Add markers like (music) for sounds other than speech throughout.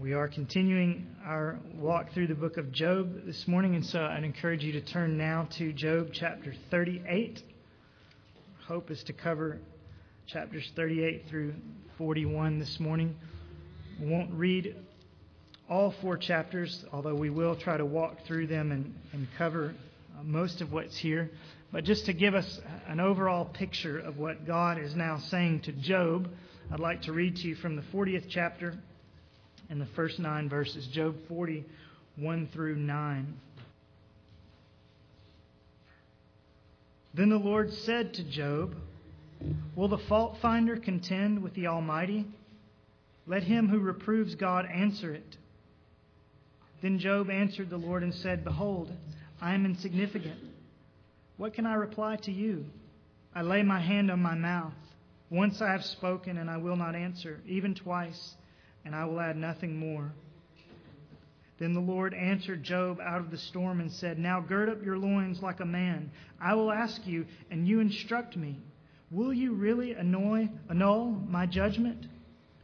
We are continuing our walk through the book of Job this morning, and so I'd encourage you to turn now to Job chapter 38. Hope is to cover chapters 38 through 41 this morning. We won't read all four chapters, although we will try to walk through them and, and cover most of what's here. But just to give us an overall picture of what God is now saying to Job, I'd like to read to you from the 40th chapter in the first nine verses, Job 40, 1 through 9. Then the Lord said to Job, Will the fault finder contend with the Almighty? Let him who reproves God answer it. Then Job answered the Lord and said, Behold, I am insignificant. What can I reply to you? I lay my hand on my mouth. Once I have spoken, and I will not answer, even twice and I will add nothing more. Then the Lord answered Job out of the storm and said, Now gird up your loins like a man. I will ask you, and you instruct me. Will you really annoy, annul my judgment?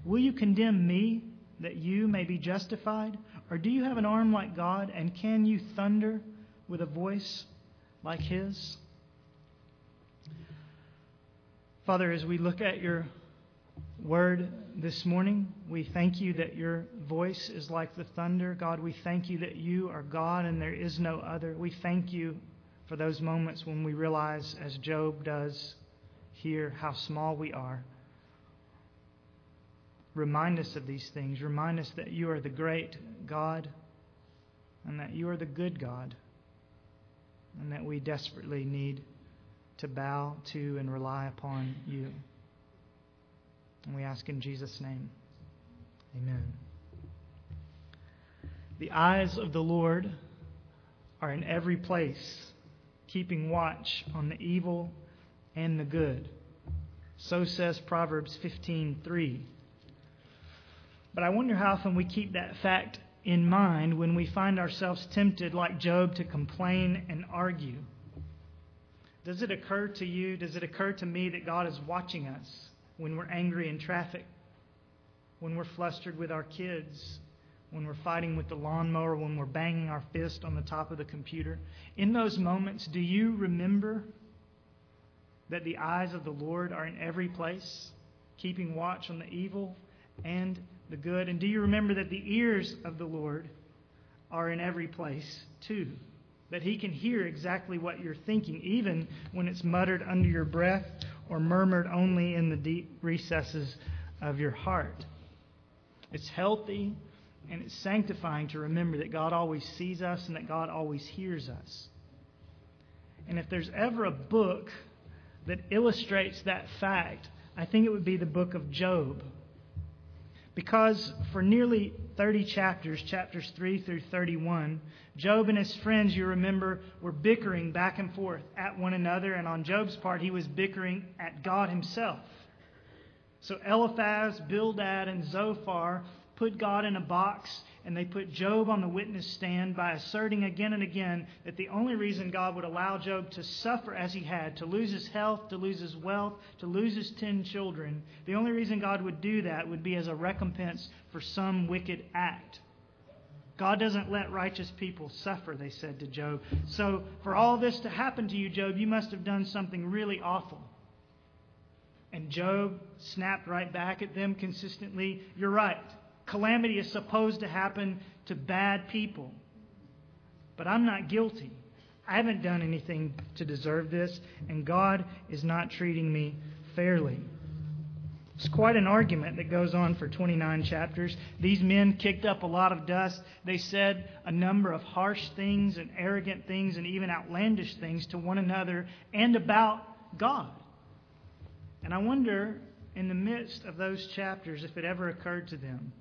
Will you condemn me that you may be justified? Or do you have an arm like God, and can you thunder with a voice like his? Father, as we look at your word this morning. We thank you that your voice is like the thunder. God, we thank you that you are God and there is no other. We thank you for those moments when we realize, as Job does here, how small we are. Remind us of these things. Remind us that you are the great God and that you are the good God and that we desperately need to bow to and rely upon you. And we ask in Jesus' name. Amen. The eyes of the Lord are in every place, keeping watch on the evil and the good. So says Proverbs 15:3. But I wonder how often we keep that fact in mind when we find ourselves tempted like Job to complain and argue. Does it occur to you, does it occur to me that God is watching us? When we're angry in traffic, when we're flustered with our kids, when we're fighting with the lawnmower, when we're banging our fist on the top of the computer. In those moments, do you remember that the eyes of the Lord are in every place, keeping watch on the evil and the good? And do you remember that the ears of the Lord are in every place, too? That He can hear exactly what you're thinking, even when it's muttered under your breath or murmured only in the deep recesses of your heart. It's healthy and it's sanctifying to remember that God always sees us and that God always hears us. And if there's ever a book that illustrates that fact, I think it would be the book of Job. Because for nearly 30 chapters, chapters 3 through 31, Job and his friends, you remember, were bickering back and forth at one another, and on Job's part, he was bickering at God himself. So Eliphaz, Bildad, and Zophar put God in a box and they put Job on the witness stand by asserting again and again that the only reason God would allow Job to suffer as he had, to lose his health, to lose his wealth, to lose his ten children, the only reason God would do that would be as a recompense for some wicked act. God doesn't let righteous people suffer, they said to Job. So, for all this to happen to you, Job, you must have done something really awful. And Job snapped right back at them consistently. You're right calamity is supposed to happen to bad people. But I'm not guilty. I haven't done anything to deserve this, and God is not treating me fairly. It's quite an argument that goes on for 29 chapters. These men kicked up a lot of dust. They said a number of harsh things and arrogant things and even outlandish things to one another and about God. And I wonder, in the midst of those chapters, if it ever occurred to them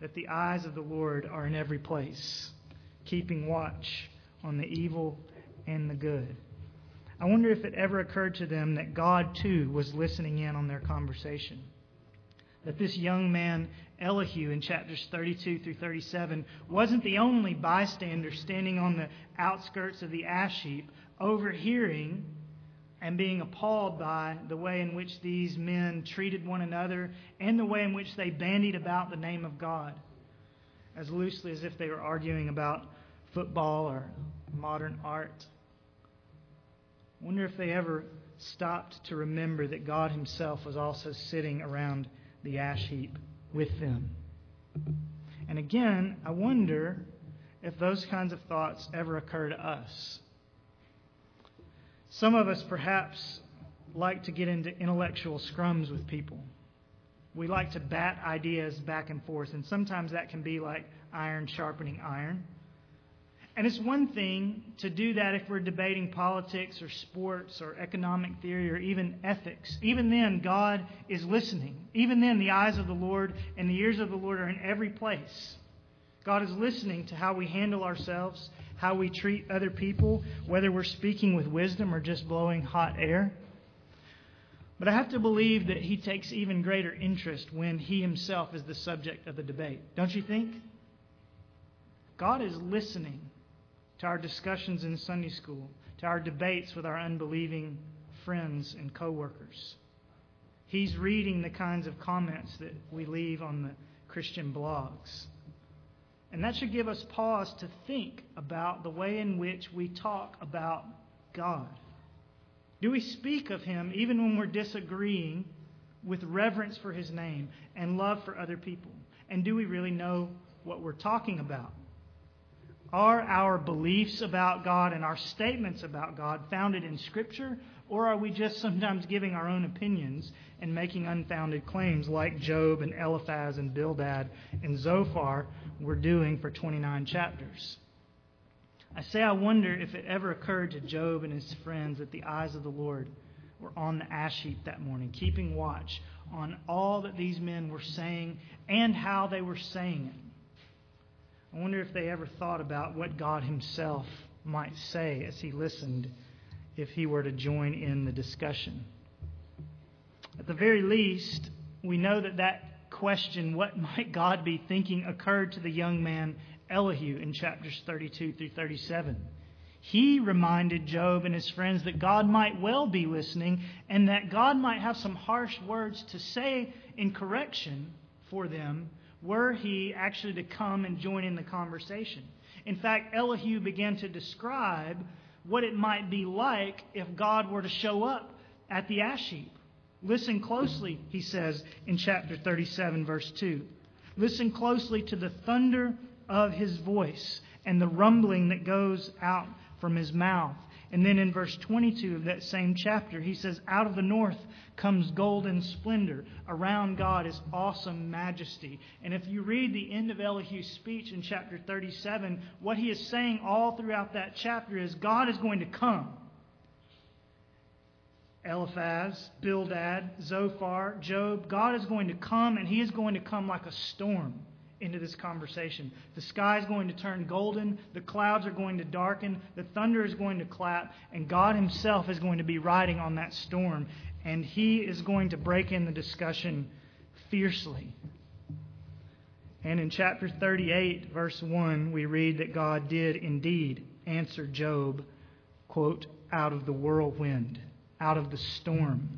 that the eyes of the Lord are in every place, keeping watch on the evil and the good. I wonder if it ever occurred to them that God, too, was listening in on their conversation. That this young man, Elihu, in chapters 32 through 37, wasn't the only bystander standing on the outskirts of the ash heap, overhearing and being appalled by the way in which these men treated one another and the way in which they bandied about the name of God. as loosely as if they were arguing about football or modern art. I wonder if they ever stopped to remember that God Himself was also sitting around the ash heap with them. And again, I wonder if those kinds of thoughts ever occur to us. Some of us perhaps like to get into intellectual scrums with people. We like to bat ideas back and forth, and sometimes that can be like iron sharpening iron. And it's one thing to do that if we're debating politics or sports or economic theory or even ethics. Even then, God is listening. Even then, the eyes of the Lord and the ears of the Lord are in every place. God is listening to how we handle ourselves, how we treat other people, whether we're speaking with wisdom or just blowing hot air. But I have to believe that He takes even greater interest when He Himself is the subject of the debate. Don't you think? God is listening to our discussions in Sunday school, to our debates with our unbelieving friends and coworkers. He's reading the kinds of comments that we leave on the Christian blogs. And that should give us pause to think about the way in which we talk about God. Do we speak of Him even when we're disagreeing with reverence for His name and love for other people? And do we really know what we're talking about? Are our beliefs about God and our statements about God founded in Scripture, or are we just sometimes giving our own opinions and making unfounded claims like Job and Eliphaz and Bildad and Zophar were doing for 29 chapters? I say I wonder if it ever occurred to Job and his friends that the eyes of the Lord were on the ash heap that morning, keeping watch on all that these men were saying and how they were saying it. I wonder if they ever thought about what God Himself might say as He listened if He were to join in the discussion. At the very least, we know that that question, what (laughs) might God be thinking, occurred to the young man Elihu in chapters 32 through 37. He reminded Job and his friends that God might well be listening and that God might have some harsh words to say in correction for them were he actually to come and join in the conversation. In fact, Elihu began to describe what it might be like if God were to show up at the ash heap. Listen closely, he says in chapter 37, verse 2. Listen closely to the thunder of his voice and the rumbling that goes out from his mouth. And then in verse 22 of that same chapter, he says, Out of the north comes golden splendor. Around God is awesome majesty. And if you read the end of Elihu's speech in chapter 37, what he is saying all throughout that chapter is God is going to come. Eliphaz, Bildad, Zophar, Job, God is going to come and he is going to come like a storm into this conversation. The sky is going to turn golden, the clouds are going to darken, the thunder is going to clap, and God Himself is going to be riding on that storm and he is going to break in the discussion fiercely. And in chapter 38, verse 1, we read that God did indeed answer Job, quote, out of the whirlwind, out of the storm.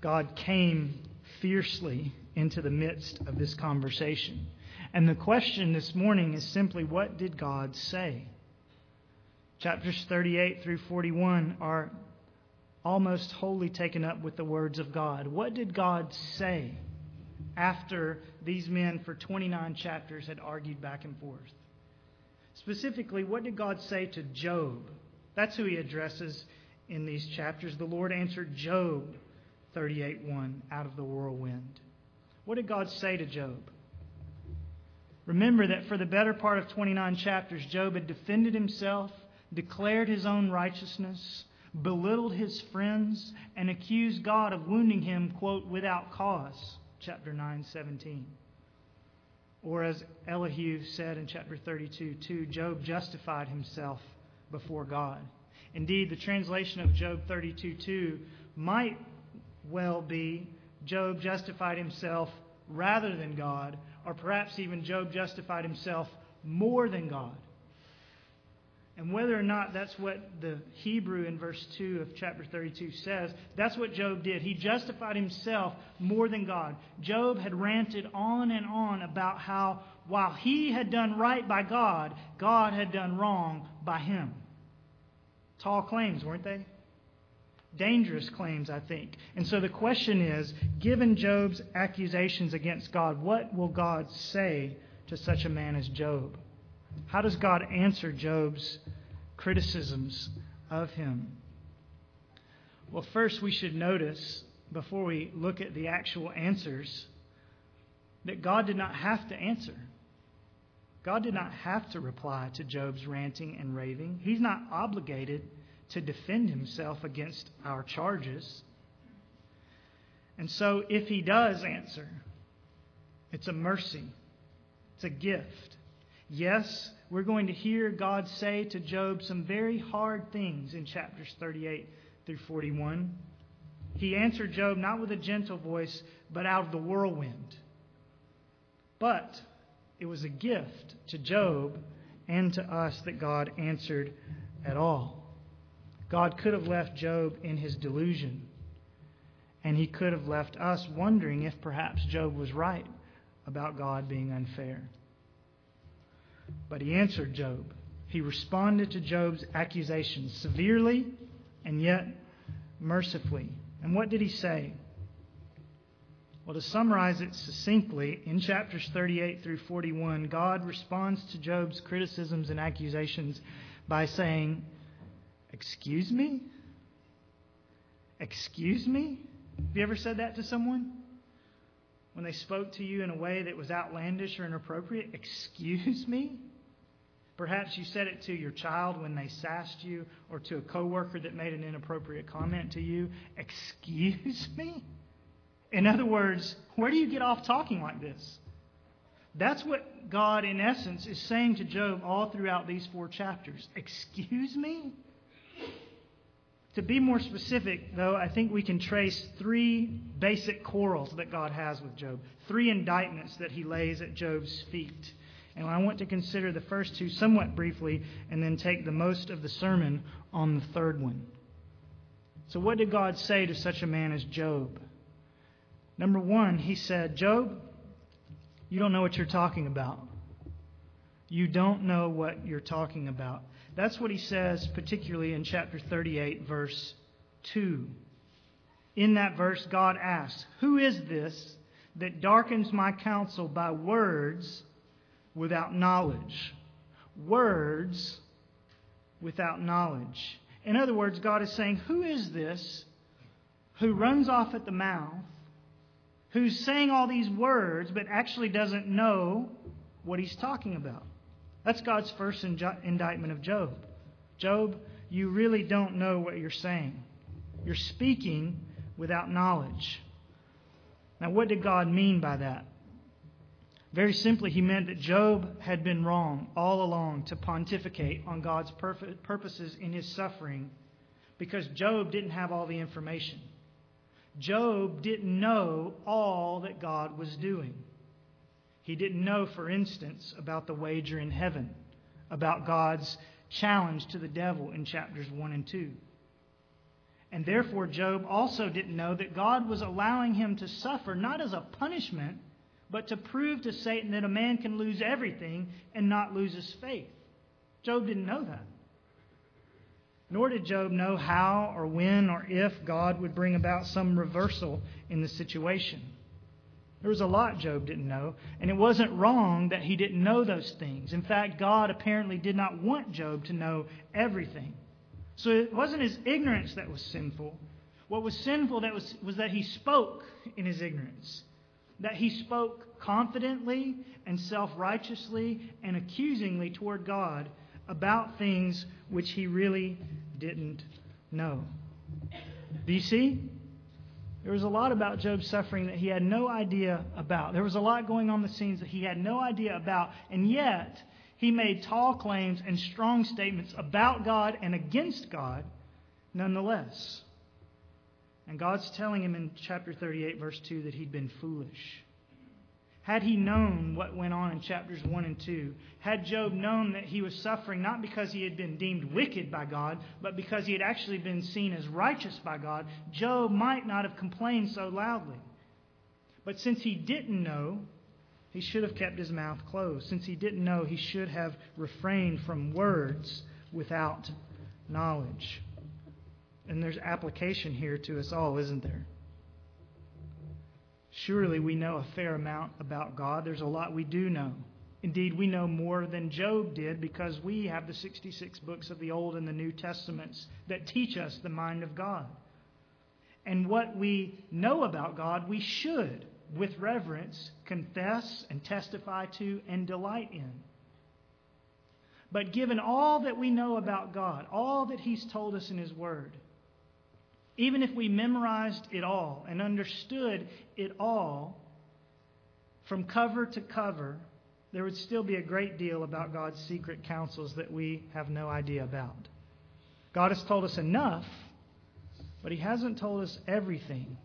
God came fiercely into the midst of this conversation. And the question this morning is simply what did God say? Chapters 38 through 41 are almost wholly taken up with the words of God. What did God say after these men for 29 chapters had argued back and forth? Specifically, what did God say to Job? That's who he addresses in these chapters. The Lord answered Job 38:1 out of the whirlwind. What did God say to Job? Remember that for the better part of 29 chapters, Job had defended himself, declared his own righteousness, belittled his friends, and accused God of wounding him, quote, without cause. Chapter 9, 17. Or as Elihu said in chapter 32, 2, Job justified himself before God. Indeed, the translation of Job 32, 2 might well be Job justified himself rather than God, or perhaps even Job justified himself more than God. And whether or not that's what the Hebrew in verse 2 of chapter 32 says, that's what Job did. He justified himself more than God. Job had ranted on and on about how while he had done right by God, God had done wrong by him. Tall claims, weren't they? Dangerous claims, I think. And so the question is given Job's accusations against God, what will God say to such a man as Job? How does God answer Job's criticisms of him? Well, first, we should notice, before we look at the actual answers, that God did not have to answer. God did not have to reply to Job's ranting and raving. He's not obligated to defend himself against our charges. And so, if he does answer, it's a mercy, it's a gift. Yes, we're going to hear God say to Job some very hard things in chapters 38 through 41. He answered Job not with a gentle voice, but out of the whirlwind. But it was a gift to Job and to us that God answered at all. God could have left Job in his delusion, and he could have left us wondering if perhaps Job was right about God being unfair. But he answered Job. He responded to Job's accusations severely and yet mercifully. And what did he say? Well, to summarize it succinctly, in chapters 38 through 41, God responds to Job's criticisms and accusations by saying, Excuse me? Excuse me? Have you ever said that to someone? When they spoke to you in a way that was outlandish or inappropriate? Excuse me? Perhaps you said it to your child when they sassed you or to a coworker that made an inappropriate comment to you. Excuse (laughs) me? In other words, where do you get off talking like this? That's what God, in essence, is saying to Job all throughout these four chapters. Excuse me? To be more specific, though, I think we can trace three basic quarrels that God has with Job, three indictments that he lays at Job's feet. And I want to consider the first two somewhat briefly and then take the most of the sermon on the third one. So, what did God say to such a man as Job? Number one, he said, Job, you don't know what you're talking about. You don't know what you're talking about. That's what he says, particularly in chapter 38, verse 2. In that verse, God asks, Who is this that darkens my counsel by words without knowledge? Words without knowledge. In other words, God is saying, Who is this who runs off at the mouth who's saying all these words but actually doesn't know what he's talking about. That's God's first indictment of Job. Job, you really don't know what you're saying. You're speaking without knowledge. Now, what did God mean by that? Very simply, he meant that Job had been wrong all along to pontificate on God's purposes in his suffering because Job didn't have all the information. Job didn't know all that God was doing. He didn't know, for instance, about the wager in heaven, about God's challenge to the devil in chapters 1 and 2. And therefore, Job also didn't know that God was allowing him to suffer not as a punishment, but to prove to Satan that a man can lose everything and not lose his faith. Job didn't know that. Nor did Job know how or when or if God would bring about some reversal in the situation. There was a lot Job didn't know, and it wasn't wrong that he didn't know those things. In fact, God apparently did not want Job to know everything. So it wasn't his ignorance that was sinful. What was sinful that was, was that he spoke in his ignorance, that he spoke confidently and self righteously and accusingly toward God about things which he really didn't know. Do you see? There was a lot about Job's suffering that he had no idea about. There was a lot going on the scenes that he had no idea about, and yet he made tall claims and strong statements about God and against God nonetheless. And God's telling him in chapter 38, verse 2, that he'd been foolish. Had he known what went on in chapters 1 and 2, had Job known that he was suffering not because he had been deemed wicked by God, but because he had actually been seen as righteous by God, Job might not have complained so loudly. But since he didn't know, he should have kept his mouth closed. Since he didn't know, he should have refrained from words without knowledge. And there's application here to us all, isn't there? Surely we know a fair amount about God. There's a lot we do know. Indeed, we know more than Job did because we have the 66 books of the Old and the New Testaments that teach us the mind of God. And what we know about God, we should, with reverence, confess and testify to and delight in. But given all that we know about God, all that He's told us in His Word, even if we memorized it all and understood it all from cover to cover, there would still be a great deal about God's secret counsels that we have no idea about. God has told us enough, but He hasn't told us everything.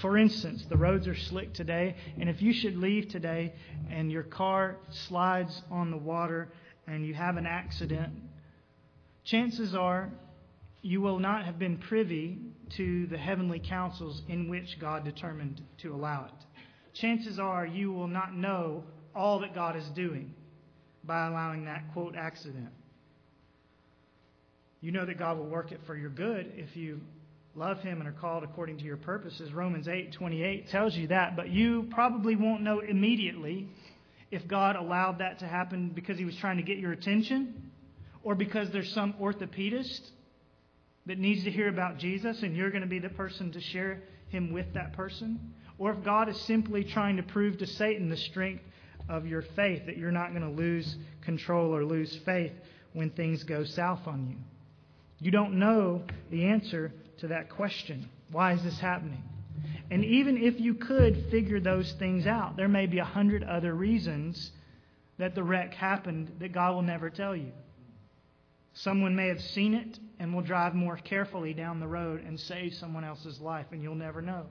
For instance, the roads are slick today, and if you should leave today and your car slides on the water and you have an accident, chances are you will not have been privy to the heavenly counsels in which God determined to allow it. Chances are you will not know all that God is doing by allowing that quote accident. You know that God will work it for your good if you love him and are called according to your purposes. Romans 8:28 tells you that, but you probably won't know immediately if God allowed that to happen because he was trying to get your attention or because there's some orthopedist that needs to hear about Jesus and you're going to be the person to share him with that person? Or if God is simply trying to prove to Satan the strength of your faith, that you're not going to lose control or lose faith when things go south on you. You don't know the answer to that question. Why is this happening? And even if you could figure those things out, there may be a hundred other reasons that the wreck happened that God will never tell you. Someone may have seen it and will drive more carefully down the road and save someone else's life, and you'll never know.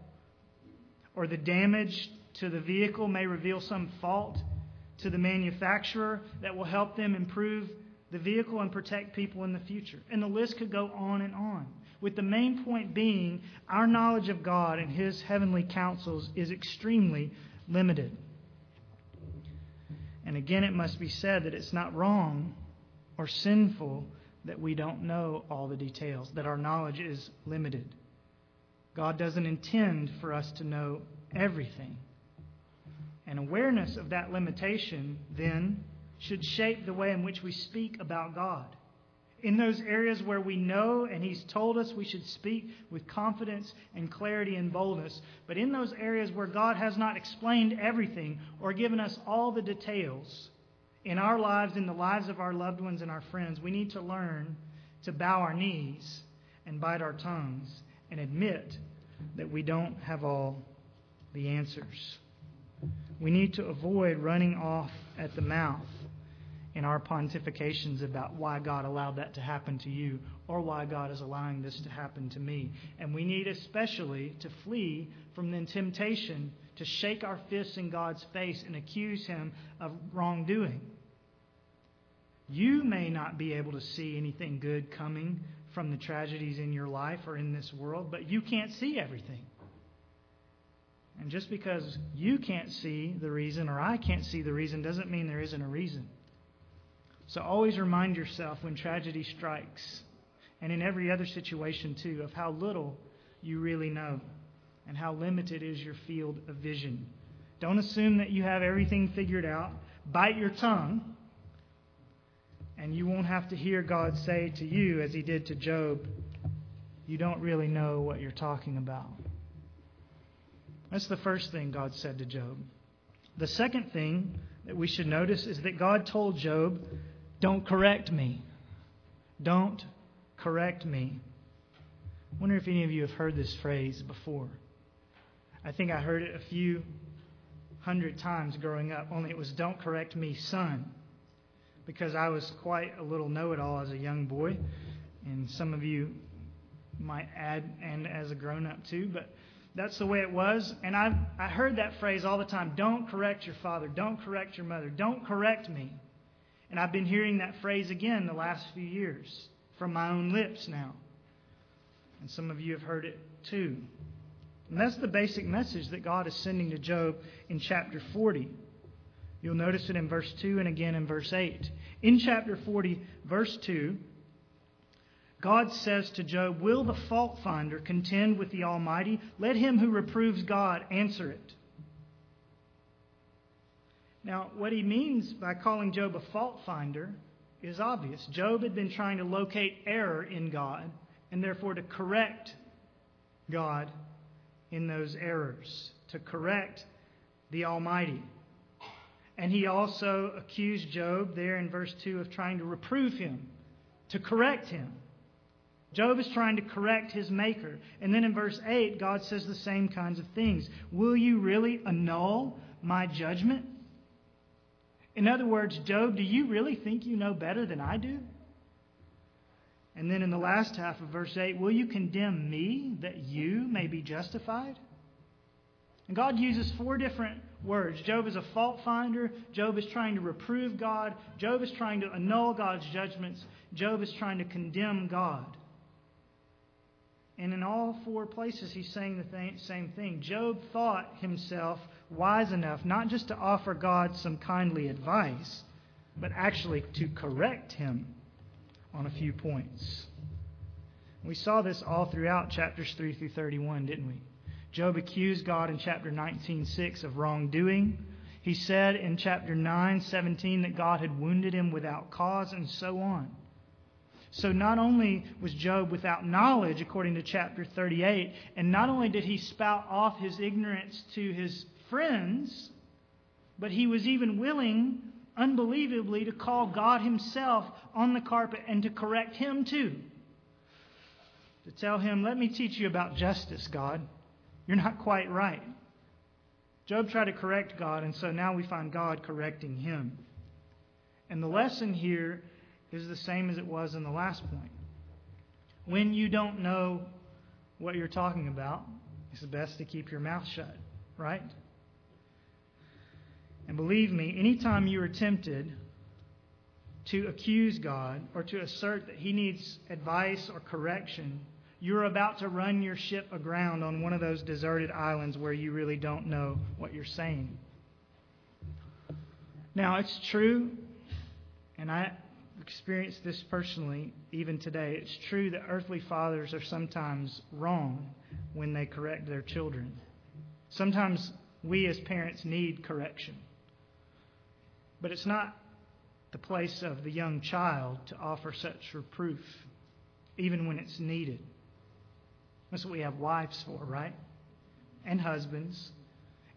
Or the damage to the vehicle may reveal some fault to the manufacturer that will help them improve the vehicle and protect people in the future. And the list could go on and on. With the main point being, our knowledge of God and His heavenly counsels is extremely limited. And again, it must be said that it's not wrong or sinful that we don't know all the details, that our knowledge is limited. God doesn't intend for us to know everything. And awareness of that limitation, then, should shape the way in which we speak about God. In those areas where we know and He's told us we should speak with confidence and clarity and boldness, but in those areas where God has not explained everything or given us all the details, in our lives, in the lives of our loved ones and our friends, we need to learn to bow our knees and bite our tongues and admit that we don't have all the answers. We need to avoid running off at the mouth in our pontifications about why God allowed that to happen to you or why God is allowing this to happen to me. And we need especially to flee from the temptation to shake our fists in God's face and accuse Him of wrongdoing. You may not be able to see anything good coming from the tragedies in your life or in this world, but you can't see everything. And just because you can't see the reason or I can't see the reason doesn't mean there isn't a reason. So always remind yourself when tragedy strikes, and in every other situation too, of how little you really know and how limited is your field of vision. Don't assume that you have everything figured out. Bite your tongue, and you won't have to hear God say to you, as he did to Job, you don't really know what you're talking about. That's the first thing God said to Job. The second thing that we should notice is that God told Job, Don't correct me. Don't correct me. I wonder if any of you have heard this phrase before. I think I heard it a few hundred times growing up, only it was Don't correct me, son. Because I was quite a little know it all as a young boy. And some of you might add, and as a grown up too. But That's the way it was. And I, I heard that phrase all the time don't correct your father, don't correct your mother, don't correct me. And I've been hearing that phrase again the last few years from my own lips now. And some of you have heard it too. And that's the basic message that God is sending to Job in chapter 40. You'll notice it in verse 2 and again in verse 8. In chapter 40, verse 2, God says to Job, Will the fault finder contend with the Almighty? Let him who reproves God answer it. Now, what he means by calling Job a fault finder is obvious. Job had been trying to locate error in God and therefore to correct God in those errors, to correct the Almighty. And he also accused Job there in verse 2 of trying to reprove him, to correct him. Job is trying to correct his maker. And then in verse 8, God says the same kinds of things. Will you really annul my judgment? In other words, Job, do you really think you know better than I do? And then in the last half of verse 8, will you condemn me that you may be justified? And God uses four different words. Job is a fault finder. Job is trying to reprove God. Job is trying to annul God's judgments. Job is trying to condemn God. And in all four places, he's saying the th- same thing. Job thought himself wise enough not just to offer God some kindly advice, but actually to correct him on a few points. We saw this all throughout chapters 3 through 31, didn't we? Job accused God in chapter 19:6 of wrongdoing. He said in chapter 9:17 that God had wounded him without cause and so on. So not only was Job without knowledge according to chapter 38, and not only did he spout off his ignorance to his friends, but he was even willing unbelievably to call God himself on the carpet and to correct him too. To tell him, "Let me teach you about justice, God." You're not quite right. Job tried to correct God, and so now we find God correcting him. And the lesson here is the same as it was in the last point. When you don't know what you're talking about, it's best to keep your mouth shut, right? And believe me, anytime you are tempted to accuse God or to assert that He needs advice or correction, you're about to run your ship aground on one of those deserted islands where you really don't know what you're saying. Now, it's true, and I experienced this personally even today. It's true that earthly fathers are sometimes wrong when they correct their children. Sometimes we as parents need correction. But it's not the place of the young child to offer such reproof, even when it's needed. That's what we have wives for, right? And husbands.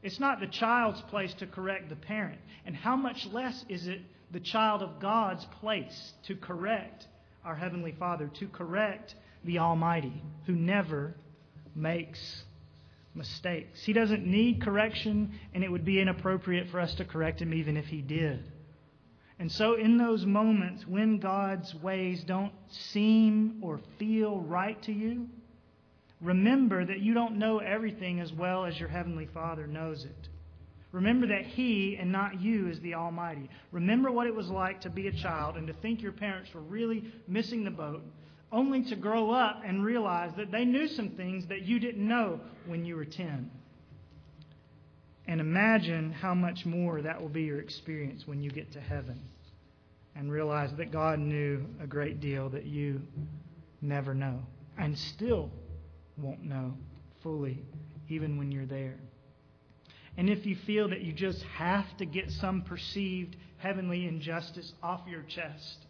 It's not the child's place to correct the parent. And how much less is it the child of God's place to correct our Heavenly Father, to correct the Almighty, who never makes mistakes. He doesn't need correction, and it would be inappropriate for us to correct him even if he did. And so, in those moments when God's ways don't seem or feel right to you, Remember that you don't know everything as well as your Heavenly Father knows it. Remember that He and not you is the Almighty. Remember what it was like to be a child and to think your parents were really missing the boat, only to grow up and realize that they knew some things that you didn't know when you were 10. And imagine how much more that will be your experience when you get to heaven and realize that God knew a great deal that you never know and still won't know fully, even when you're there. And if you feel that you just have to get some perceived heavenly injustice off your chest,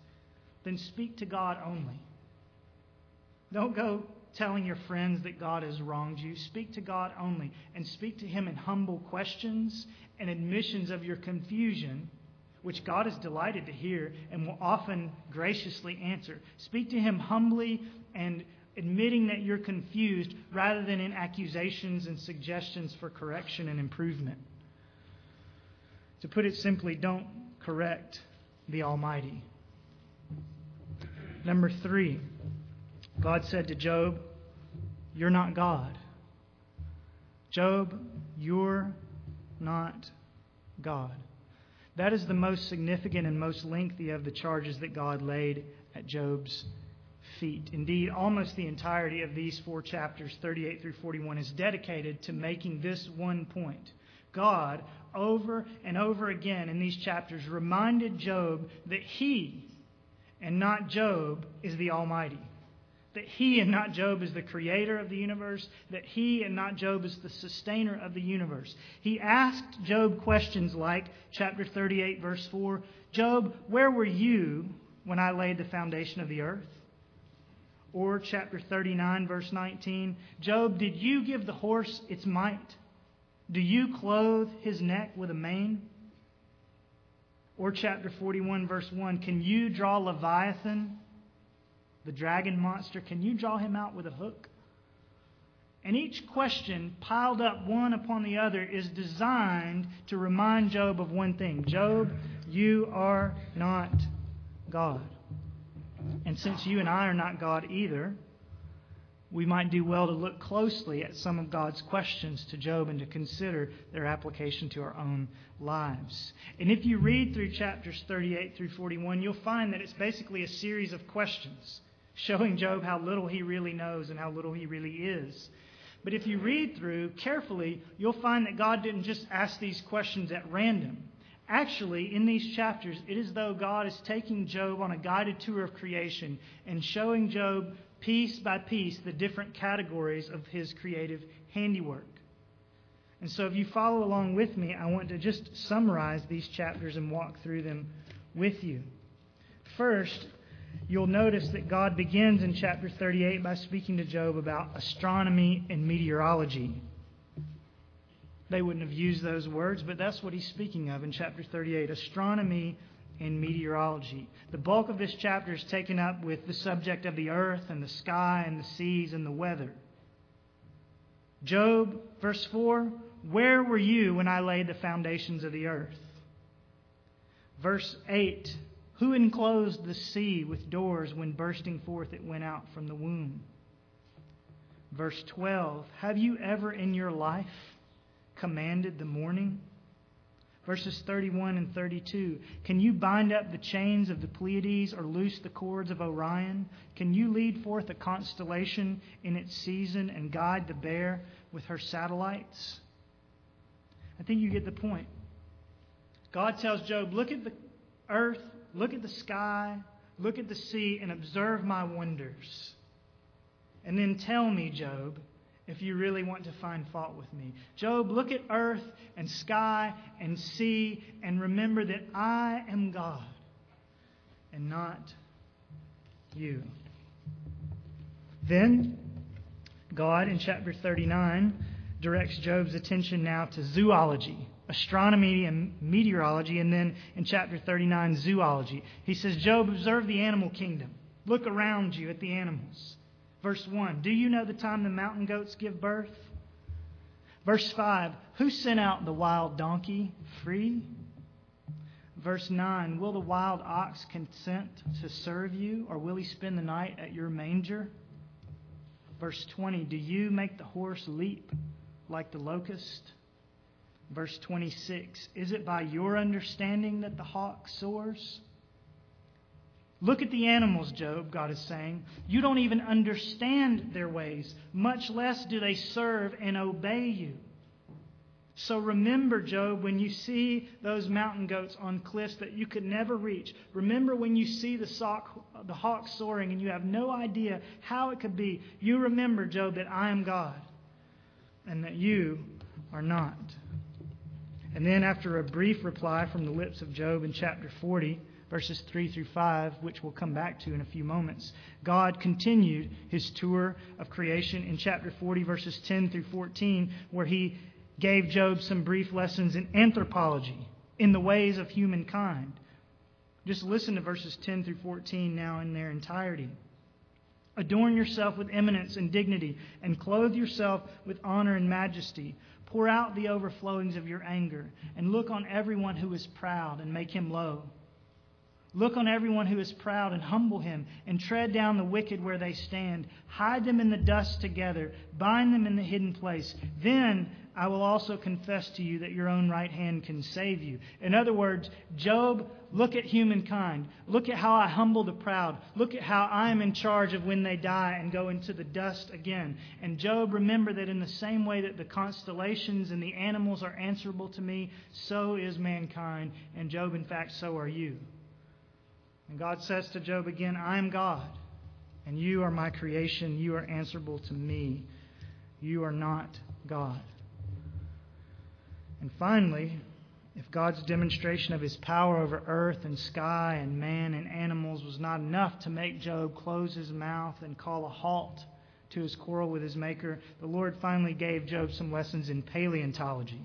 then speak to God only. Don't go telling your friends that God has wronged you. Speak to God only and speak to Him in humble questions and admissions of your confusion, which God is delighted to hear and will often graciously answer. Speak to Him humbly and admitting that you're confused rather than in accusations and suggestions for correction and improvement. To put it simply, don't correct the Almighty. Number three, God said to Job, You're not God. Job, you're not God. That is the most significant and most lengthy of the charges that God laid at Job's feet. Indeed, almost the entirety of these four chapters, 38 through 41, is dedicated to making this one point. God, over and over again in these chapters, reminded Job that he and not Job is the Almighty. That he and not Job is the creator of the universe, that he and not Job is the sustainer of the universe. He asked Job questions like, chapter 38, verse 4 Job, where were you when I laid the foundation of the earth? Or chapter 39, verse 19 Job, did you give the horse its might? Do you clothe his neck with a mane? Or chapter 41, verse 1 Can you draw Leviathan, the dragon monster, can you draw him out with a hook? And each question, piled up one upon the other, is designed to remind Job of one thing Job, you are not God. And since you and I are not God either, we might do well to look closely at some of God's questions to Job and to consider their application to our own lives. And if you read through chapters 38 through 41, you'll find that it's basically a series of questions showing Job how little he really knows and how little he really is. But if you read through carefully, you'll find that God didn't just ask these questions at random. Actually, in these chapters, it is though God is taking Job on a guided tour of creation and showing Job piece by piece the different categories of his creative handiwork. And so, if you follow along with me, I want to just summarize these chapters and walk through them with you. First, you'll notice that God begins in chapter 38 by speaking to Job about astronomy and meteorology. They wouldn't have used those words, but that's what he's speaking of in chapter 38 astronomy and meteorology. The bulk of this chapter is taken up with the subject of the earth and the sky and the seas and the weather. Job, verse 4 Where were you when I laid the foundations of the earth? Verse 8 Who enclosed the sea with doors when bursting forth it went out from the womb? Verse 12 Have you ever in your life commanded the morning? Verses 31 and 32. Can you bind up the chains of the Pleiades or loose the cords of Orion? Can you lead forth a constellation in its season and guide the bear with her satellites? I think you get the point. God tells Job, Look at the earth, look at the sky, look at the sea, and observe my wonders. And then tell me, Job, if you really want to find fault with me. Job, look at earth and sky and sea and remember that I am God and not you. Then, God in chapter 39 directs Job's attention now to zoology, astronomy and meteorology, and then in chapter 39, zoology. He says, Job, observe the animal kingdom. Look around you at the animals. Verse 1 Do you know the time the mountain goats give birth? Verse 5 Who sent out the wild donkey free? Verse 9 Will the wild ox consent to serve you, or will he spend the night at your manger? Verse 20 Do you make the horse leap like the locust? Verse 26 Is it by your understanding that the hawk soars? Look at the animals, Job, God is saying. You don't even understand their ways, much less do they serve and obey you. So remember, Job, when you see those mountain goats on cliffs that you could never reach. Remember when you see the, sock, the hawk soaring and you have no idea how it could be. You remember, Job, that I am God and that you are not. And then, after a brief reply from the lips of Job in chapter 40, verses 3 through 5, which we'll come back to in a few moments, God continued his tour of creation in chapter 40, verses 10 through 14, where he gave Job some brief lessons in anthropology, in the ways of humankind. Just listen to verses 10 through 14 now in their entirety. Adorn yourself with eminence and dignity, and clothe yourself with honor and majesty. Pour out the overflowings of your anger, and look on everyone who is proud, and make him low. Look on everyone who is proud and humble him, and tread down the wicked where they stand. Hide them in the dust together, bind them in the hidden place. Then I will also confess to you that your own right hand can save you. In other words, Job, look at humankind. Look at how I humble the proud. Look at how I am in charge of when they die and go into the dust again. And Job, remember that in the same way that the constellations and the animals are answerable to me, so is mankind. And Job, in fact, so are you. And God says to Job again, I am God, and you are my creation. You are answerable to me. You are not God. And finally, if God's demonstration of his power over earth and sky and man and animals was not enough to make Job close his mouth and call a halt to his quarrel with his Maker, the Lord finally gave Job some lessons in paleontology,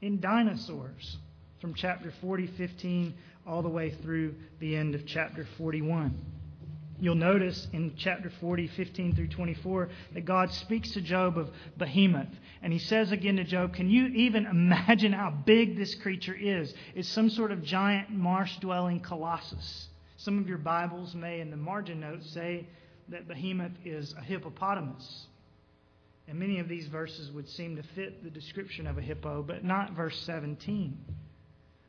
in dinosaurs, from chapter 40, 15 all the way through the end of chapter 41. You'll notice in chapter 40, 15 through 24, that God speaks to Job of Behemoth. And he says again to Job, Can you even imagine how big this creature is? It's some sort of giant marsh dwelling colossus. Some of your Bibles may, in the margin notes, say that Behemoth is a hippopotamus. And many of these verses would seem to fit the description of a hippo, but not verse 17.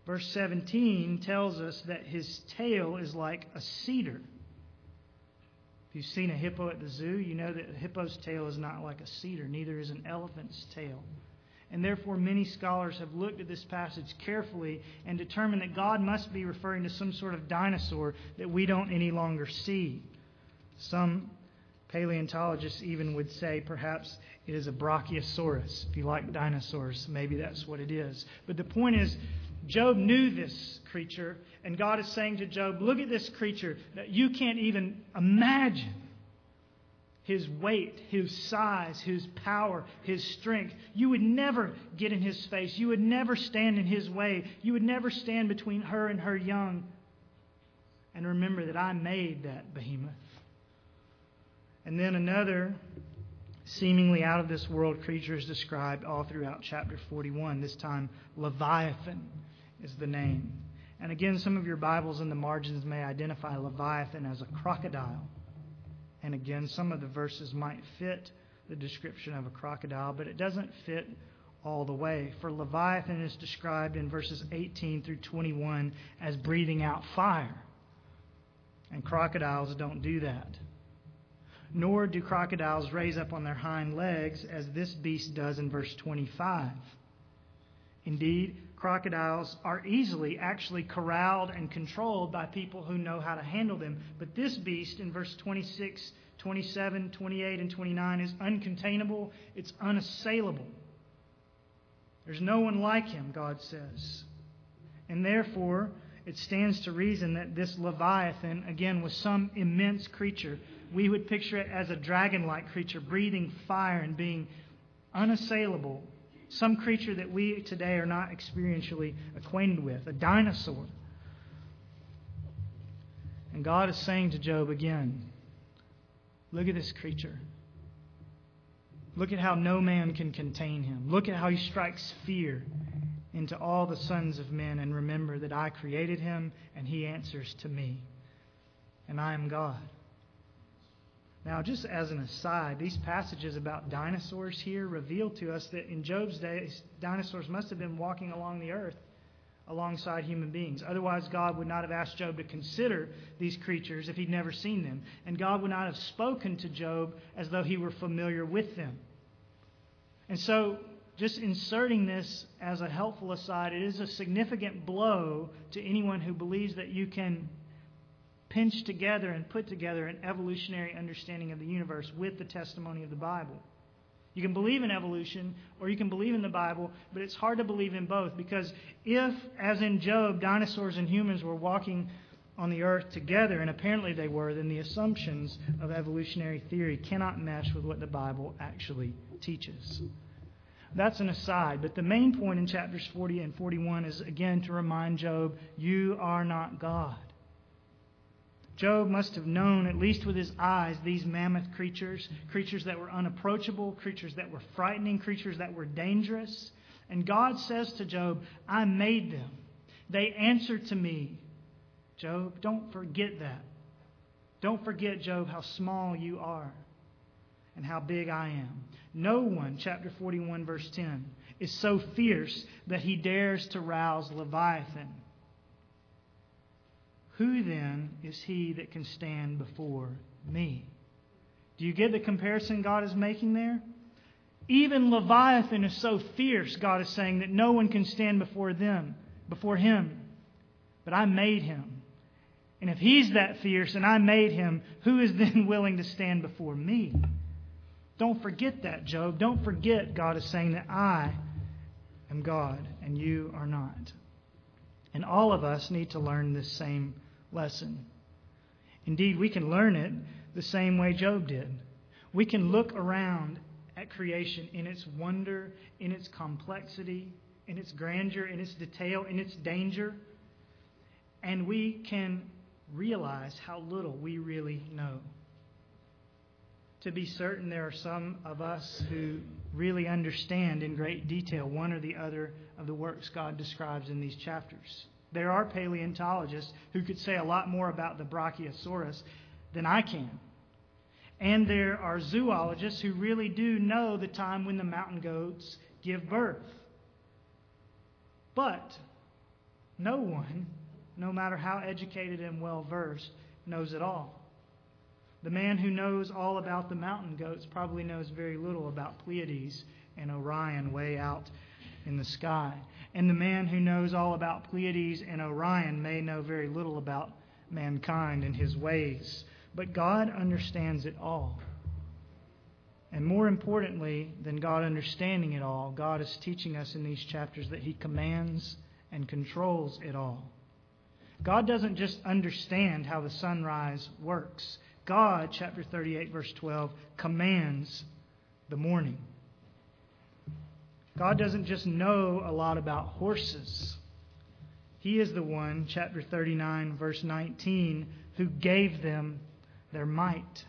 Verse 17 tells us that his tail is like a cedar. If you've seen a hippo at the zoo, you know that a hippo's tail is not like a cedar, neither is an elephant's tail. And therefore, many scholars have looked at this passage carefully and determined that God must be referring to some sort of dinosaur that we don't any longer see. Some paleontologists even would say perhaps it is a brachiosaurus. If you like dinosaurs, maybe that's what it is. But the point is, Job knew this creature, and God is saying to Job, Look at this creature that you can't even imagine his weight, his size, his power, his strength. You would never get in his face. You would never stand in his way. You would never stand between her and her young. And remember that I made that behemoth. And then another seemingly out of this world creature is described all throughout chapter 41, this time Leviathan is the name. And again, some of your Bibles in the margins may identify Leviathan as a crocodile. And again, some of the verses might fit the description of a crocodile, but it doesn't fit all the way. For Leviathan is described in verses 18 through 21 as breathing out fire. And crocodiles don't do that. Nor do crocodiles raise up on their hind legs as this beast does in verse 25. Indeed, crocodiles are easily actually corralled and controlled by people who know how to handle them. But this beast in verse 26, 27, 28, and 29 is uncontainable, it's unassailable. There's no one like him, God says. And therefore, it stands to reason that this Leviathan, again, was some immense creature. We would picture it as a dragon like creature, breathing fire and being unassailable some creature that we today are not experientially acquainted with, a dinosaur. And God is saying to Job again, Look at this creature. Look at how no man can contain him. Look at how he strikes fear into all the sons of men. And remember that I created him and he answers to me. And I am God. Now, just as an aside, these passages about dinosaurs here reveal to us that in Job's days, dinosaurs must have been walking along the earth alongside human beings. Otherwise, God would not have asked Job to consider these creatures if he'd never seen them. And God would not have spoken to Job as though he were familiar with them. And so, just inserting this as a helpful aside, it is a significant blow to anyone who believes that you can pinch together and put together an evolutionary understanding of the universe with the testimony of the Bible. You can believe in evolution or you can believe in the Bible, but it's hard to believe in both because if, as in Job, dinosaurs and humans were walking on the earth together, and apparently they were, then the assumptions of evolutionary theory cannot mesh with what the Bible actually teaches. That's an aside, but the main point in chapters 40 and 41 is again to remind Job, you are not God. Job must have known, at least with his eyes, these mammoth creatures, creatures that were unapproachable, creatures that were frightening, creatures that were dangerous. And God says to Job, I made them. They answer to me. Job. Don't forget that. Don't forget, Job, how small you are and how big I am. No one, chapter 41, verse 10, is so fierce that he dares to rouse Leviathan. Who then is he that can stand before me? Do you get the comparison God is making there? Even Leviathan is so fierce, God is saying, that no one can stand before them, before him. But I made him. And if he's that fierce and I made him, who is then (laughs) willing to stand before me? Don't forget that, Job. Don't forget God is saying that I am God and you are not. And all of us need to learn this same lesson. Indeed, we can learn it the same way Job did. We can look around at creation in its wonder, in its complexity, in its grandeur, in its detail, in its danger, and we can realize how little we really know. To be certain, there are some of us who really understand in great detail one or the other of the works God describes in these chapters. There are paleontologists who could say a lot more about the Brachiosaurus than I can. And there are zoologists who really do know the time when the mountain goats give birth. But no one, no matter how educated and well versed, knows it all. The man who knows all about the mountain goats probably knows very little about Pleiades and Orion way out in the sky. And the man who knows all about Pleiades and Orion may know very little about mankind and his ways. But God understands it all. And more importantly than God understanding it all, God is teaching us in these chapters that He commands and controls it all. God doesn't just understand how the sunrise works. God, chapter 38, verse 12, commands the morning. God doesn't just know a lot about horses. He is the one, chapter 39, verse 19, who gave them their might.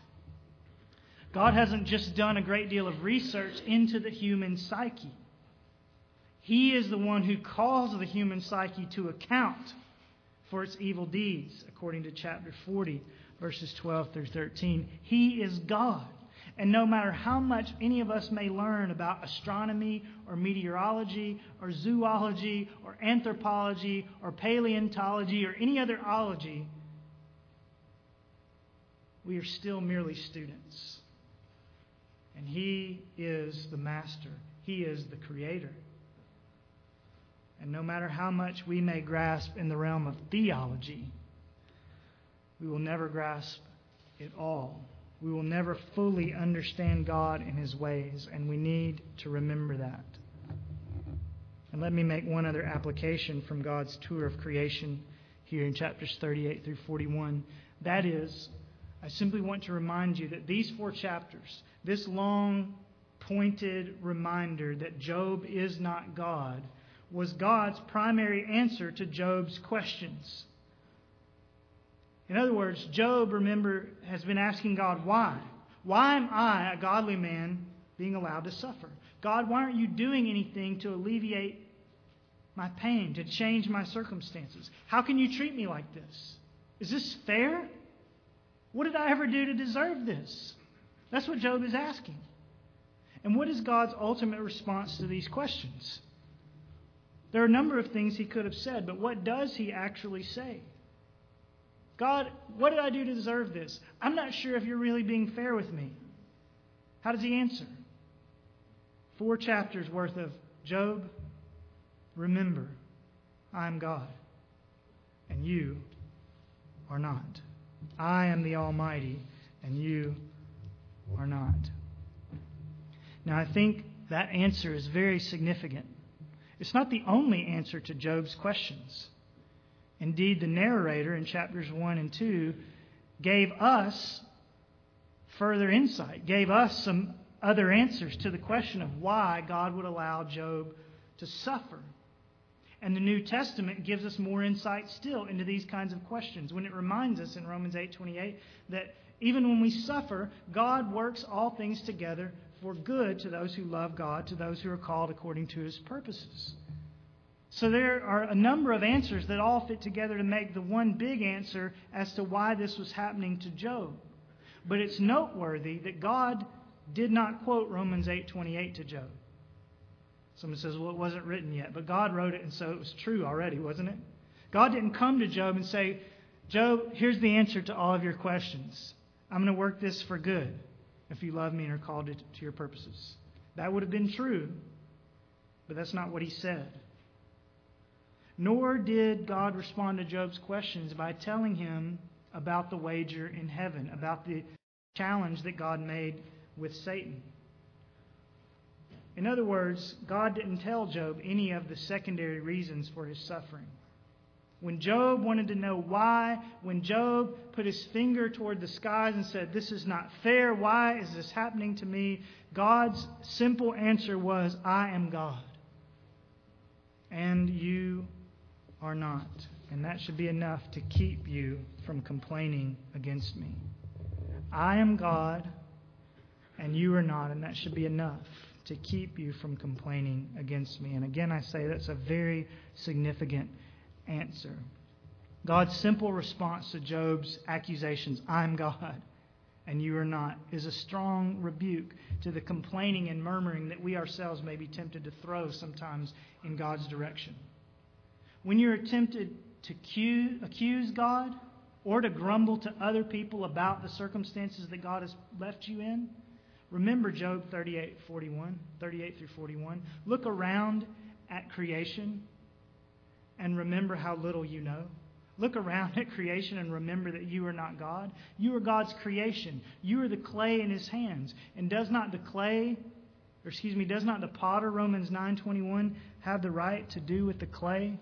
God hasn't just done a great deal of research into the human psyche. He is the one who calls the human psyche to account for its evil deeds, according to chapter 40, verses 12 through 13. He is God. And no matter how much any of us may learn about astronomy or meteorology or zoology or anthropology or paleontology or any other ology, we are still merely students. And He is the master, He is the creator. And no matter how much we may grasp in the realm of theology, we will never grasp it all. We will never fully understand God and His ways, and we need to remember that. And let me make one other application from God's tour of creation here in chapters 38 through 41. That is, I simply want to remind you that these four chapters, this long, pointed reminder that Job is not God, was God's primary answer to Job's questions. In other words, Job, remember, has been asking God, why? Why am I, a godly man, being allowed to suffer? God, why aren't you doing anything to alleviate my pain, to change my circumstances? How can you treat me like this? Is this fair? What did I ever do to deserve this? That's what Job is asking. And what is God's ultimate response to these questions? There are a number of things he could have said, but what does he actually say? God, what did I do to deserve this? I'm not sure if you're really being fair with me. How does he answer? Four chapters worth of Job, remember, I am God, and you are not. I am the Almighty, and you are not. Now, I think that answer is very significant. It's not the only answer to Job's questions. Indeed, the narrator in chapters 1 and 2 gave us further insight, gave us some other answers to the question of why God would allow Job to suffer. And the New Testament gives us more insight still into these kinds of questions when it reminds us in Romans 8:28 that even when we suffer, God works all things together for good to those who love God, to those who are called according to his purposes. So there are a number of answers that all fit together to make the one big answer as to why this was happening to Job. But it's noteworthy that God did not quote Romans 8:28 to Job. Someone says, "Well, it wasn't written yet," but God wrote it and so it was true already, wasn't it? God didn't come to Job and say, "Job, here's the answer to all of your questions. I'm going to work this for good if you love me and are called to, to your purposes." That would have been true, but that's not what he said. Nor did God respond to Job's questions by telling him about the wager in heaven, about the challenge that God made with Satan. In other words, God didn't tell Job any of the secondary reasons for his suffering. When Job wanted to know why, when Job put his finger toward the skies and said, This is not fair, why is this happening to me? God's simple answer was, I am God. And you are not. And that should be enough to keep you from complaining against me. I am God, and you are not, and that should be enough to keep you from complaining against me. And again, I say that's a very significant answer. God's simple response to Job's accusations, I'm God and you are not, is a strong rebuke to the complaining and murmuring that we ourselves may be tempted to throw sometimes in God's direction. When you're tempted to accuse God or to grumble to other people about the circumstances that God has left you in, remember Job 38, 41, 38 through 41. Look around at creation and remember how little you know. Look around (laughs) at creation and remember that you are not God. You are God's creation. You are the clay in his hands. And does not the clay, or excuse me, does not the potter, Romans 9:21, have the right to do with the clay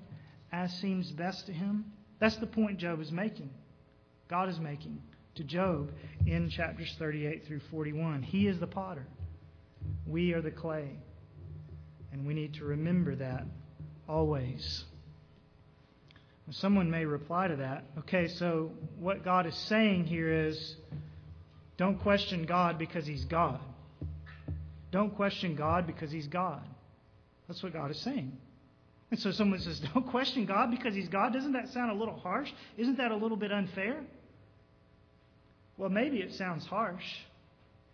as seems best to him? That's the point Job is making. God is making to Job in chapters 38 through 41. He is the potter. We are the clay. And we need to remember that always. Someone may reply to that. Okay, so what God is saying here is don't question God because He's God. Don't question God because He's God. That's what God is saying. And (laughs) so someone says, Don't question God because He's God. Doesn't that sound a little harsh? Isn't that a little bit unfair? Well, maybe it sounds harsh.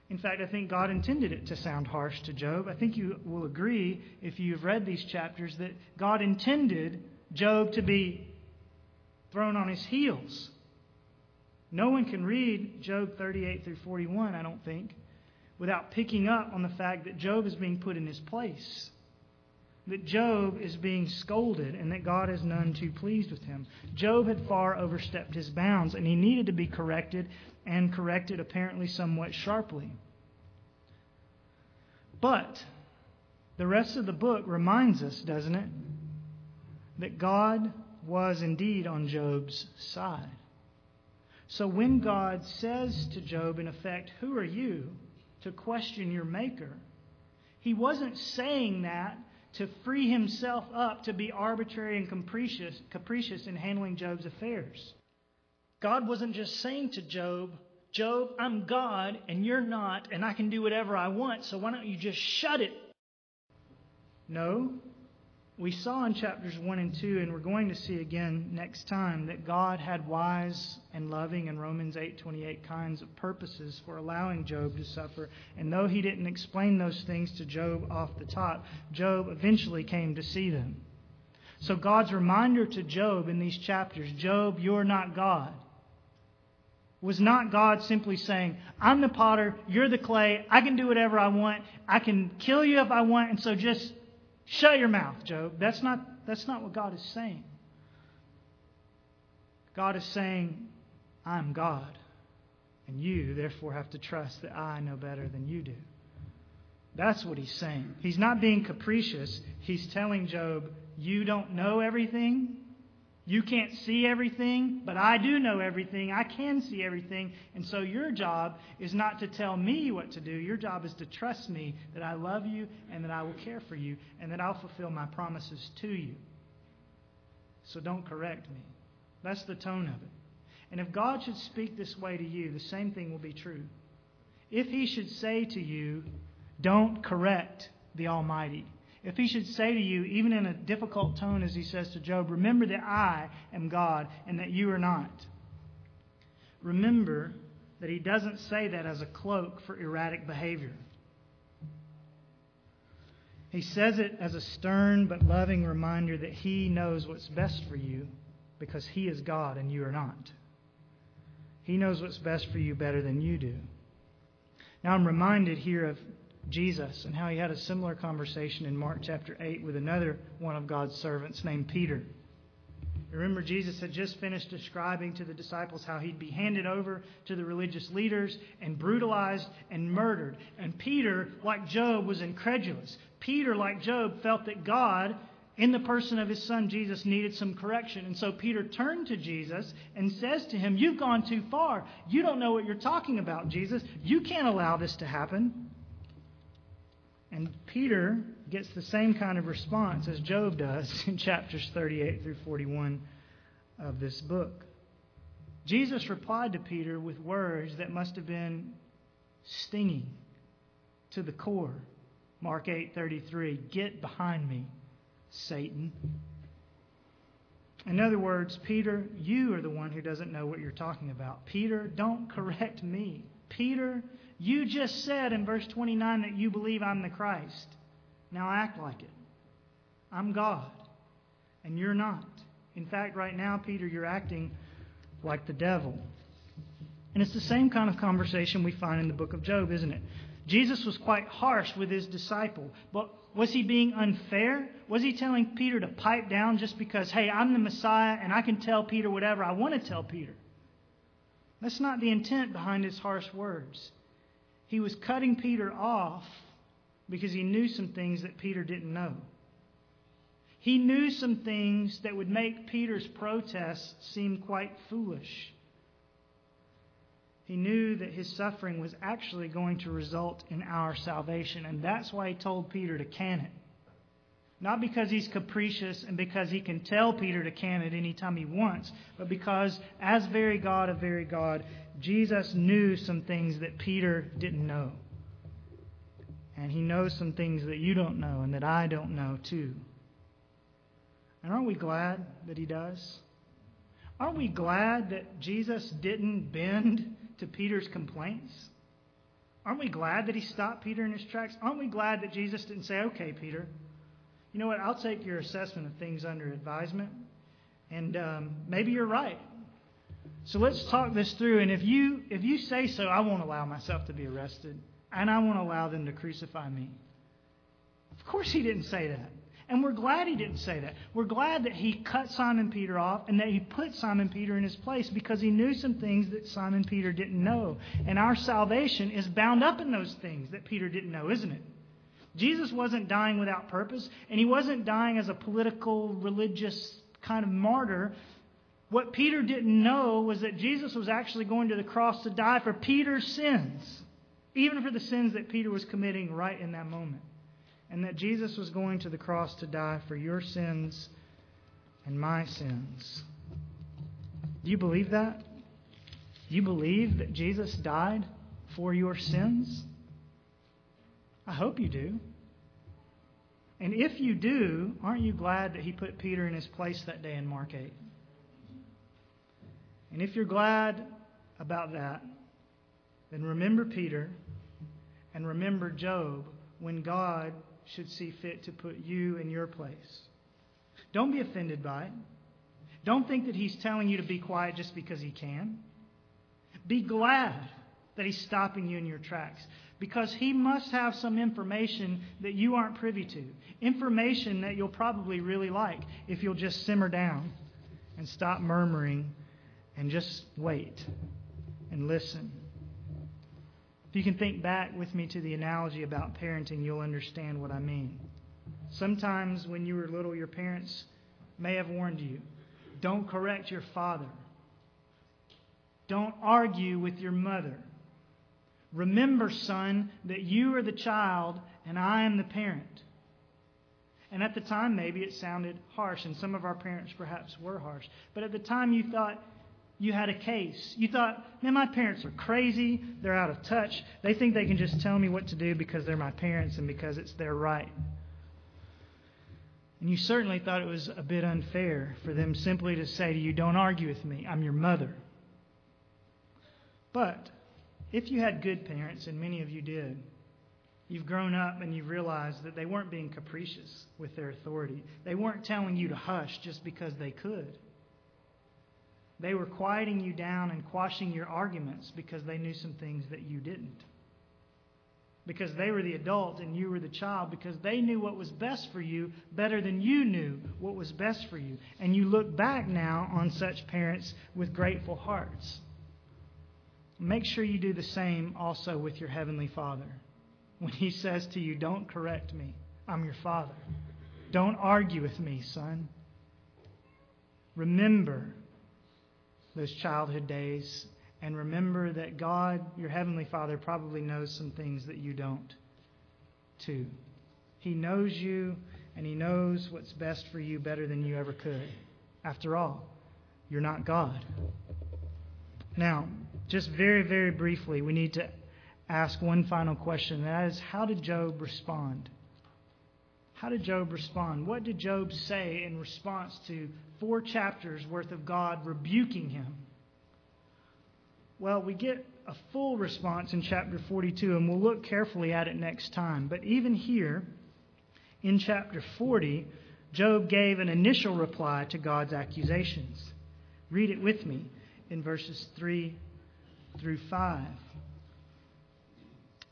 In fact, I think God intended it to sound harsh to Job. I think you will agree, if you've read these chapters, that God intended Job to be thrown on his heels. No one can read Job 38 through 41, I don't think, without picking up on the fact that Job is being put in his place. That Job is being scolded and that God is none too pleased with him. Job had far overstepped his bounds and he needed to be corrected and corrected apparently somewhat sharply. But the rest of the book reminds us, doesn't it, that God was indeed on Job's side. So when God says to Job, in effect, Who are you to question your Maker? He wasn't saying that to free himself up to be arbitrary and capricious, capricious in handling Job's affairs. God wasn't just saying to Job, Job, I'm God and you're not, and I can do whatever I want, so why don't you just shut it? No, we saw in chapters 1 and 2, and we're going to see again next time, that God had wise and loving in Romans 8:28 kinds of purposes for allowing Job to suffer. And though he didn't explain those things to Job off the top, Job eventually came to see them. So God's reminder to Job in these chapters, Job, you're not God, was not God simply saying, I'm the potter, you're the clay, I can do whatever I want, I can kill you if I want, and so just Shut your mouth, Job. That's not, that's not what God is saying. God is saying, I'm God, and you, therefore, have to trust that I know better than you do. That's what he's saying. He's not being capricious. He's telling Job, You don't know everything. You can't see everything, but I do know everything. I can see everything. And so your job is not to tell me what to do. Your job is to trust me that I love you and that I will care for you and that I'll fulfill my promises to you. So don't correct me. That's the tone of it. And if God should speak this way to you, the same thing will be true. If He should say to you, don't correct the Almighty, if he should say to you, even in a difficult tone as he says to Job, Remember that I am God and that you are not. Remember that he doesn't say that as a cloak for erratic behavior. He says it as a stern but loving reminder that he knows what's best for you because he is God and you are not. He knows what's best for you better than you do. Now I'm reminded here of Jesus and how he had a similar conversation in Mark chapter 8 with another one of God's servants named Peter. Remember, Jesus had just finished describing to the disciples how he'd be handed over to the religious leaders and brutalized and murdered. And Peter, like Job, was incredulous. Peter, like Job, felt that God, in the person of his son Jesus, needed some correction. And so Peter turned to Jesus and says to him, You've gone too far. You don't know what you're talking about, Jesus. You can't allow this to happen. And Peter gets the same kind of response as Job does in (laughs) chapters 38 through 41 of this book. Jesus replied to Peter with words that must have been stinging to the core. Mark 8:33, "Get behind me, Satan." In other words, Peter, you are the one who doesn't know what you're talking about. Peter, don't correct me. Peter, you just said in verse 29 that you believe I'm the Christ. Now act like it. I'm God, and you're not. In fact, right now, Peter, you're acting like the devil. And it's the same kind of conversation we find in the book of Job, isn't it? Jesus was quite harsh with his disciple, but was he being unfair? Was he telling Peter to pipe down just because, hey, I'm the Messiah and I can tell Peter whatever I want to tell Peter? That's not the intent behind his harsh words. He was cutting Peter off because he knew some things that Peter didn't know. He knew some things that would make Peter's protest seem quite foolish. He knew that his suffering was actually going to result in our salvation, and that's why he told Peter to can it. Not because he's capricious and because he can tell Peter to can it anytime he wants, but because, as very God of very God, Jesus knew some things that Peter didn't know. And he knows some things that you don't know and that I don't know, too. And aren't we glad that he does? Aren't we glad that Jesus didn't bend to Peter's complaints? Aren't we glad that he stopped Peter in his tracks? Aren't we glad that Jesus didn't say, okay, Peter, you know what? I'll take your assessment of things under advisement, and um, maybe you're right. So let's talk this through. And if you if you say so, I won't allow myself to be arrested, and I won't allow them to crucify me. Of course, he didn't say that. And we're glad he didn't say that. We're glad that he cut Simon Peter off and that he put Simon Peter in his place because he knew some things that Simon Peter didn't know. And our salvation is bound up in those things that Peter didn't know, isn't it? Jesus wasn't dying without purpose, and he wasn't dying as a political, religious kind of martyr. What Peter didn't know was that Jesus was actually going to the cross to die for Peter's sins, even for the sins that Peter was committing right in that moment. And that Jesus was going to the cross to die for your sins and my sins. Do you believe that? You believe that Jesus died for your sins? I hope you do. And if you do, aren't you glad that he put Peter in his place that day in Mark 8? And if you're glad about that, then remember Peter and remember Job when God should see fit to put you in your place. Don't be offended by it. Don't think that he's telling you to be quiet just because he can. Be glad that he's stopping you in your tracks because he must have some information that you aren't privy to. Information that you'll probably really like if you'll just simmer down and stop murmuring and just wait and listen. If you can think back with me to the analogy about parenting, you'll understand what I mean. Sometimes when you were little, your parents may have warned you don't correct your father, don't argue with your mother. Remember, son, that you are the child and I am the parent. And at the time, maybe it sounded harsh, and some of our parents perhaps were harsh. But at the time, you thought you had a case. You thought, man, my parents are crazy. They're out of touch. They think they can just tell me what to do because they're my parents and because it's their right. And you certainly thought it was a bit unfair for them simply to say to you, Don't argue with me, I'm your mother. But if you had good parents, and many of you did, you've grown up and you've realized that they weren't being capricious with their authority. They weren't telling you to hush just because they could. They were quieting you down and quashing your arguments because they knew some things that you didn't because they were the adult and you were the child, because they knew what was best for you better than you knew what was best for you. And you look back now on such parents with grateful hearts. Make sure you do the same also with your Heavenly Father. When He says to you, Don't correct me, I'm your Father. Don't argue with me, son. Remember those childhood days and remember that God, your Heavenly Father, probably knows some things that you don't, too. He knows you, and He knows what's best for you better than you ever could. After all, you're not God. Now, just very, very briefly, we need to ask one final question. That is, how did Job respond? How did Job respond? What did Job say in response to four chapters worth of God rebuking him? Well, we get a full response in chapter 42, and we'll look carefully at it next time. But even here, in chapter 40, Job gave an initial reply to God's accusations. Read it with me in verses 3 through 5.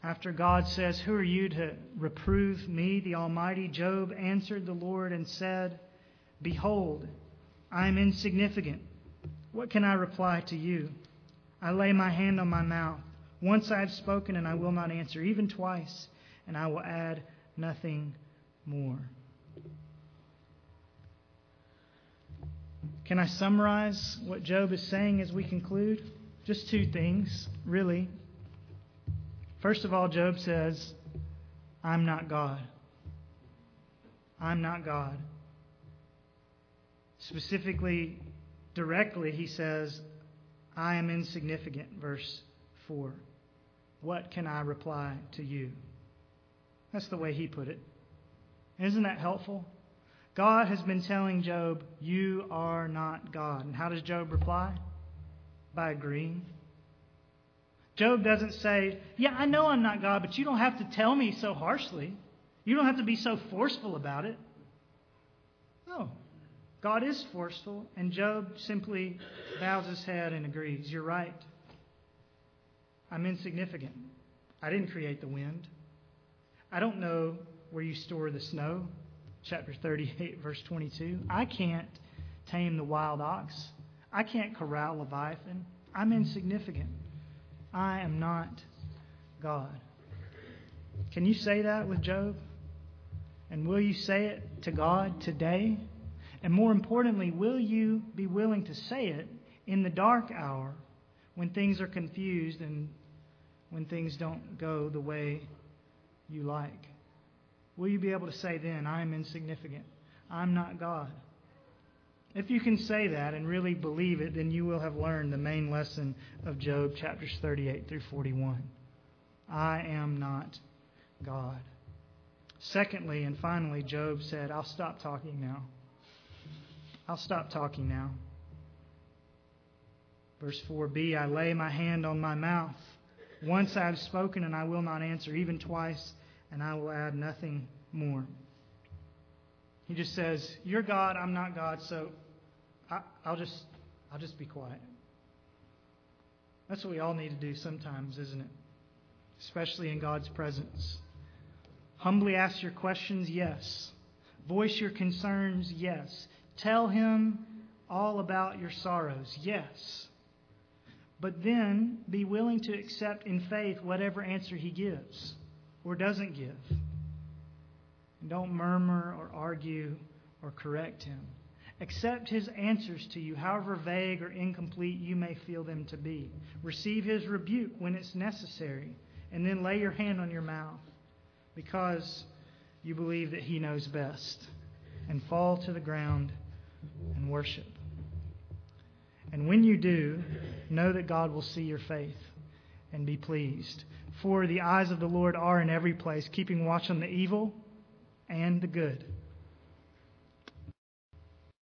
After God says, Who are you to reprove me, the Almighty? Job answered the Lord and said, Behold, I am insignificant. What can I reply to you? I lay my hand on my mouth. Once I have spoken, and I will not answer, even twice, and I will add nothing more. Can I summarize what Job is saying as we conclude? Just two things, really. First of all, Job says, I'm not God. I'm not God. Specifically, directly, he says, I am insignificant, verse 4. What can I reply to you? That's the way he put it. Isn't that helpful? God has been telling Job, You are not God. And how does Job reply? By agreeing. Job doesn't say, Yeah, I know I'm not God, but you don't have to tell me so harshly. You don't have to be so forceful about it. No. God is forceful, and Job simply bows his head and agrees. You're right. I'm insignificant. I didn't create the wind. I don't know where you store the snow. Chapter 38, verse 22. I can't tame the wild ox. I can't corral Leviathan. I'm insignificant. I am not God. Can you say that with Job? And will you say it to God today? And more importantly, will you be willing to say it in the dark hour when things are confused and when things don't go the way you like? Will you be able to say then, I am insignificant? I'm not God. If you can say that and really believe it, then you will have learned the main lesson of Job chapters 38 through 41. I am not God. Secondly and finally, Job said, I'll stop talking now. I'll stop talking now. Verse 4b I lay my hand on my mouth. Once I have spoken, and I will not answer, even twice, and I will add nothing more. He just says, You're God, I'm not God, so I, will just, I'll just be quiet. That's what we all need to do sometimes, isn't it? Especially in God's presence. Humbly ask your questions, yes. Voice your concerns, yes. Tell him all about your sorrows, yes. But then be willing to accept in faith whatever answer he gives or doesn't give. And don't murmur or argue or correct him. Accept his answers to you, however vague or incomplete you may feel them to be. Receive his rebuke when it's necessary, and then lay your hand on your mouth because you believe that he knows best. And fall to the ground and worship. And when you do, know that God will see your faith and be pleased. For the eyes of the Lord are in every place, keeping watch on the evil and the good.